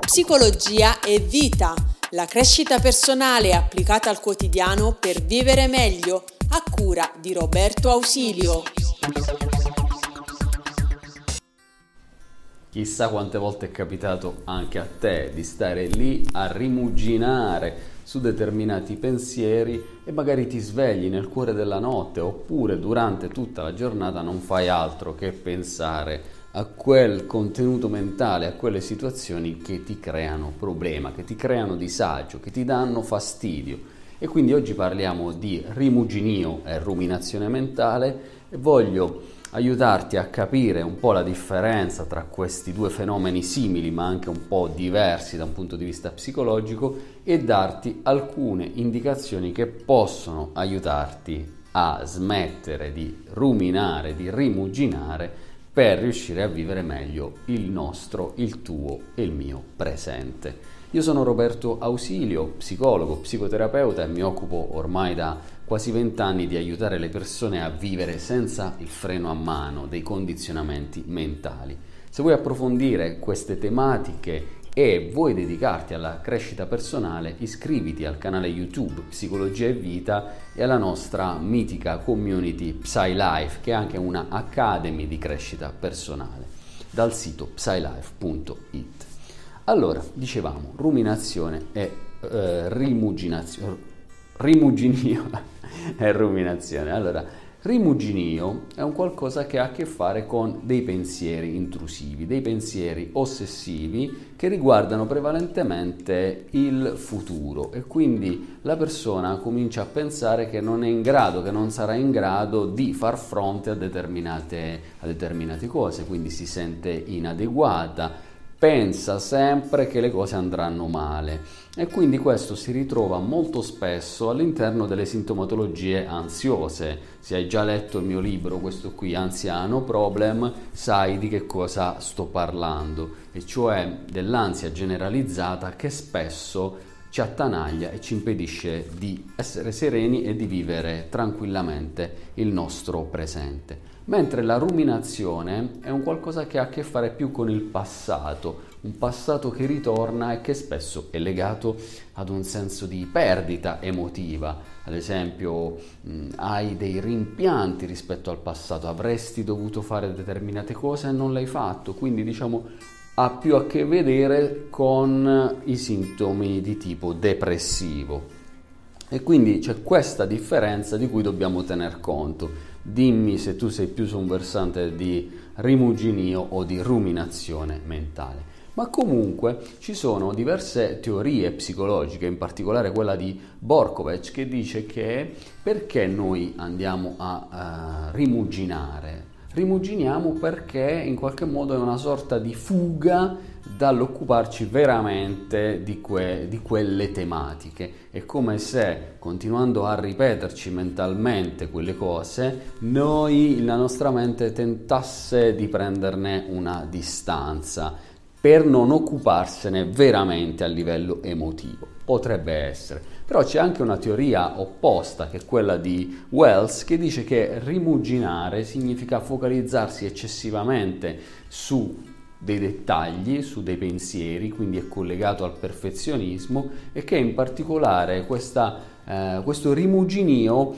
Psicologia e vita, la crescita personale applicata al quotidiano per vivere meglio, a cura di Roberto Ausilio. Chissà quante volte è capitato anche a te di stare lì a rimuginare su determinati pensieri e magari ti svegli nel cuore della notte oppure durante tutta la giornata non fai altro che pensare a quel contenuto mentale, a quelle situazioni che ti creano problema, che ti creano disagio, che ti danno fastidio. E quindi oggi parliamo di rimuginio e ruminazione mentale e voglio aiutarti a capire un po' la differenza tra questi due fenomeni simili ma anche un po' diversi da un punto di vista psicologico e darti alcune indicazioni che possono aiutarti a smettere di ruminare, di rimuginare per riuscire a vivere meglio il nostro, il tuo e il mio presente. Io sono Roberto Ausilio, psicologo, psicoterapeuta e mi occupo ormai da quasi vent'anni di aiutare le persone a vivere senza il freno a mano dei condizionamenti mentali. Se vuoi approfondire queste tematiche e vuoi dedicarti alla crescita personale, iscriviti al canale YouTube Psicologia e Vita e alla nostra mitica community PsyLife, che è anche una academy di crescita personale, dal sito psylife.it. Allora, dicevamo, ruminazione e eh, rimuginazione, rimuginio è ruminazione. Allora, rimuginio è un qualcosa che ha a che fare con dei pensieri intrusivi, dei pensieri ossessivi che riguardano prevalentemente il futuro e quindi la persona comincia a pensare che non è in grado, che non sarà in grado di far fronte a determinate, a determinate cose, quindi si sente inadeguata, pensa sempre che le cose andranno male e quindi questo si ritrova molto spesso all'interno delle sintomatologie ansiose. Se hai già letto il mio libro, questo qui, Anziano Problem, sai di che cosa sto parlando, e cioè dell'ansia generalizzata che spesso ci attanaglia e ci impedisce di essere sereni e di vivere tranquillamente il nostro presente mentre la ruminazione è un qualcosa che ha a che fare più con il passato, un passato che ritorna e che spesso è legato ad un senso di perdita emotiva. Ad esempio, mh, hai dei rimpianti rispetto al passato, avresti dovuto fare determinate cose e non l'hai fatto, quindi diciamo ha più a che vedere con i sintomi di tipo depressivo. E quindi c'è questa differenza di cui dobbiamo tener conto. Dimmi se tu sei più su un versante di rimuginio o di ruminazione mentale. Ma comunque ci sono diverse teorie psicologiche, in particolare quella di Borkovec, che dice che perché noi andiamo a uh, rimuginare? Rimuginiamo perché in qualche modo è una sorta di fuga dall'occuparci veramente di, que- di, quelle tematiche. È come se continuando a ripeterci mentalmente quelle cose, noi, la nostra mente tentasse di prenderne una distanza per non occuparsene veramente a livello emotivo. Potrebbe essere. Però c'è anche una teoria opposta, che è quella di Wells, che dice che rimuginare significa focalizzarsi eccessivamente su dei dettagli, su dei pensieri, quindi è collegato al perfezionismo e che in particolare questa, eh, questo rimuginio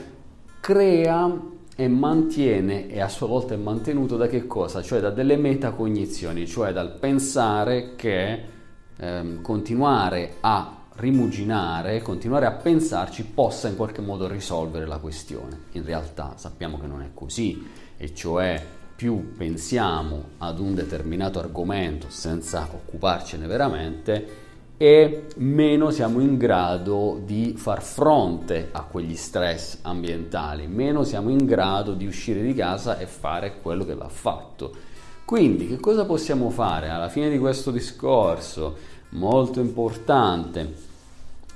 crea e mantiene e a sua volta è mantenuto da che cosa? Cioè da delle metacognizioni, cioè dal pensare che ehm, continuare a rimuginare, continuare a pensarci possa in qualche modo risolvere la questione. In realtà sappiamo che non è così, e cioè più pensiamo ad un determinato argomento senza occuparcene veramente e meno siamo in grado di far fronte a quegli stress ambientali, meno siamo in grado di uscire di casa e fare quello che va fatto. Quindi che cosa possiamo fare alla fine di questo discorso molto importante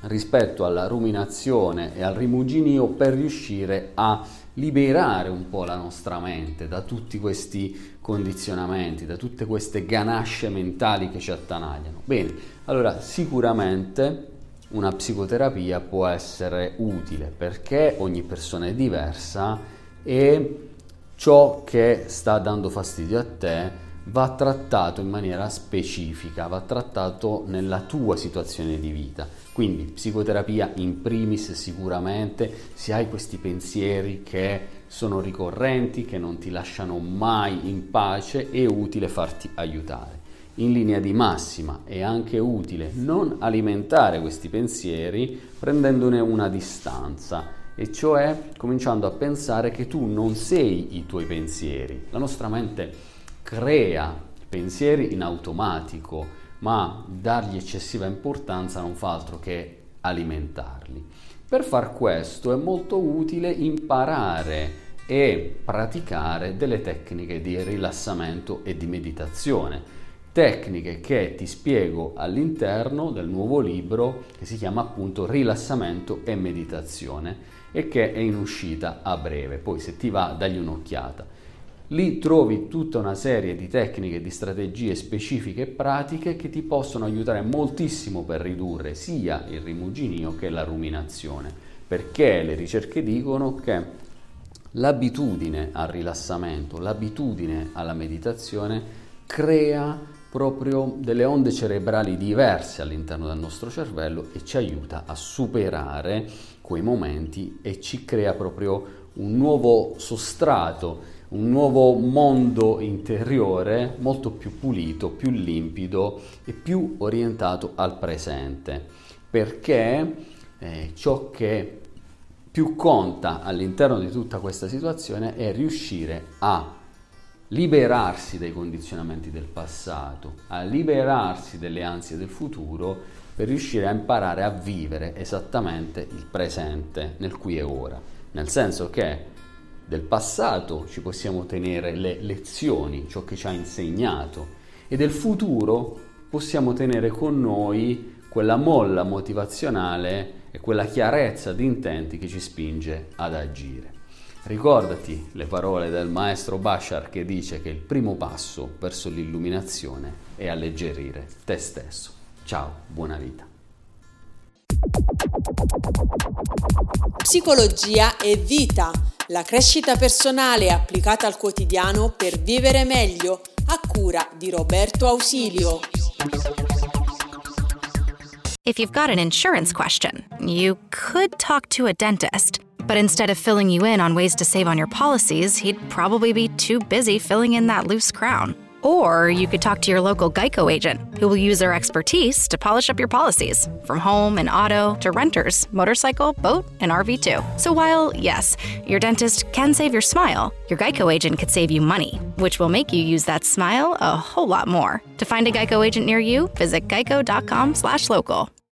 rispetto alla ruminazione e al rimuginio per riuscire a liberare un po' la nostra mente da tutti questi condizionamenti, da tutte queste ganasce mentali che ci attanagliano. Bene, allora sicuramente una psicoterapia può essere utile perché ogni persona è diversa e ciò che sta dando fastidio a te va trattato in maniera specifica, va trattato nella tua situazione di vita. Quindi psicoterapia in primis sicuramente, se hai questi pensieri che sono ricorrenti, che non ti lasciano mai in pace, è utile farti aiutare. In linea di massima è anche utile non alimentare questi pensieri prendendone una distanza e cioè cominciando a pensare che tu non sei i tuoi pensieri. La nostra mente crea pensieri in automatico, ma dargli eccessiva importanza non fa altro che alimentarli. Per far questo è molto utile imparare e praticare delle tecniche di rilassamento e di meditazione. Tecniche che ti spiego all'interno del nuovo libro che si chiama appunto Rilassamento e Meditazione e che è in uscita a breve. Poi se ti va dagli un'occhiata. Lì trovi tutta una serie di tecniche, di strategie specifiche e pratiche che ti possono aiutare moltissimo per ridurre sia il rimuginio che la ruminazione, perché le ricerche dicono che l'abitudine al rilassamento, l'abitudine alla meditazione crea proprio delle onde cerebrali diverse all'interno del nostro cervello e ci aiuta a superare quei momenti e ci crea proprio un nuovo sostrato un nuovo mondo interiore molto più pulito, più limpido e più orientato al presente, perché eh, ciò che più conta all'interno di tutta questa situazione è riuscire a liberarsi dai condizionamenti del passato, a liberarsi delle ansie del futuro per riuscire a imparare a vivere esattamente il presente nel qui e ora. Nel senso che del passato ci possiamo tenere le lezioni, ciò che ci ha insegnato e del futuro possiamo tenere con noi quella molla motivazionale e quella chiarezza di intenti che ci spinge ad agire. Ricordati le parole del maestro Bashar che dice che il primo passo verso l'illuminazione è alleggerire te stesso. Ciao, buona vita. Psicologia e vita la crescita personale applicata al quotidiano per vivere meglio a cura di Roberto Ausilio. If you've got an insurance question, you could talk to a dentist. But instead of filling you in on ways to save on your policies, he'd probably be too busy filling in that loose crown. Or you could talk to your local Geico agent, who will use their expertise to polish up your policies, from home and auto to renters, motorcycle, boat, and RV too. So while, yes, your dentist can save your smile, your Geico agent could save you money, which will make you use that smile a whole lot more. To find a Geico agent near you, visit geico.com/local.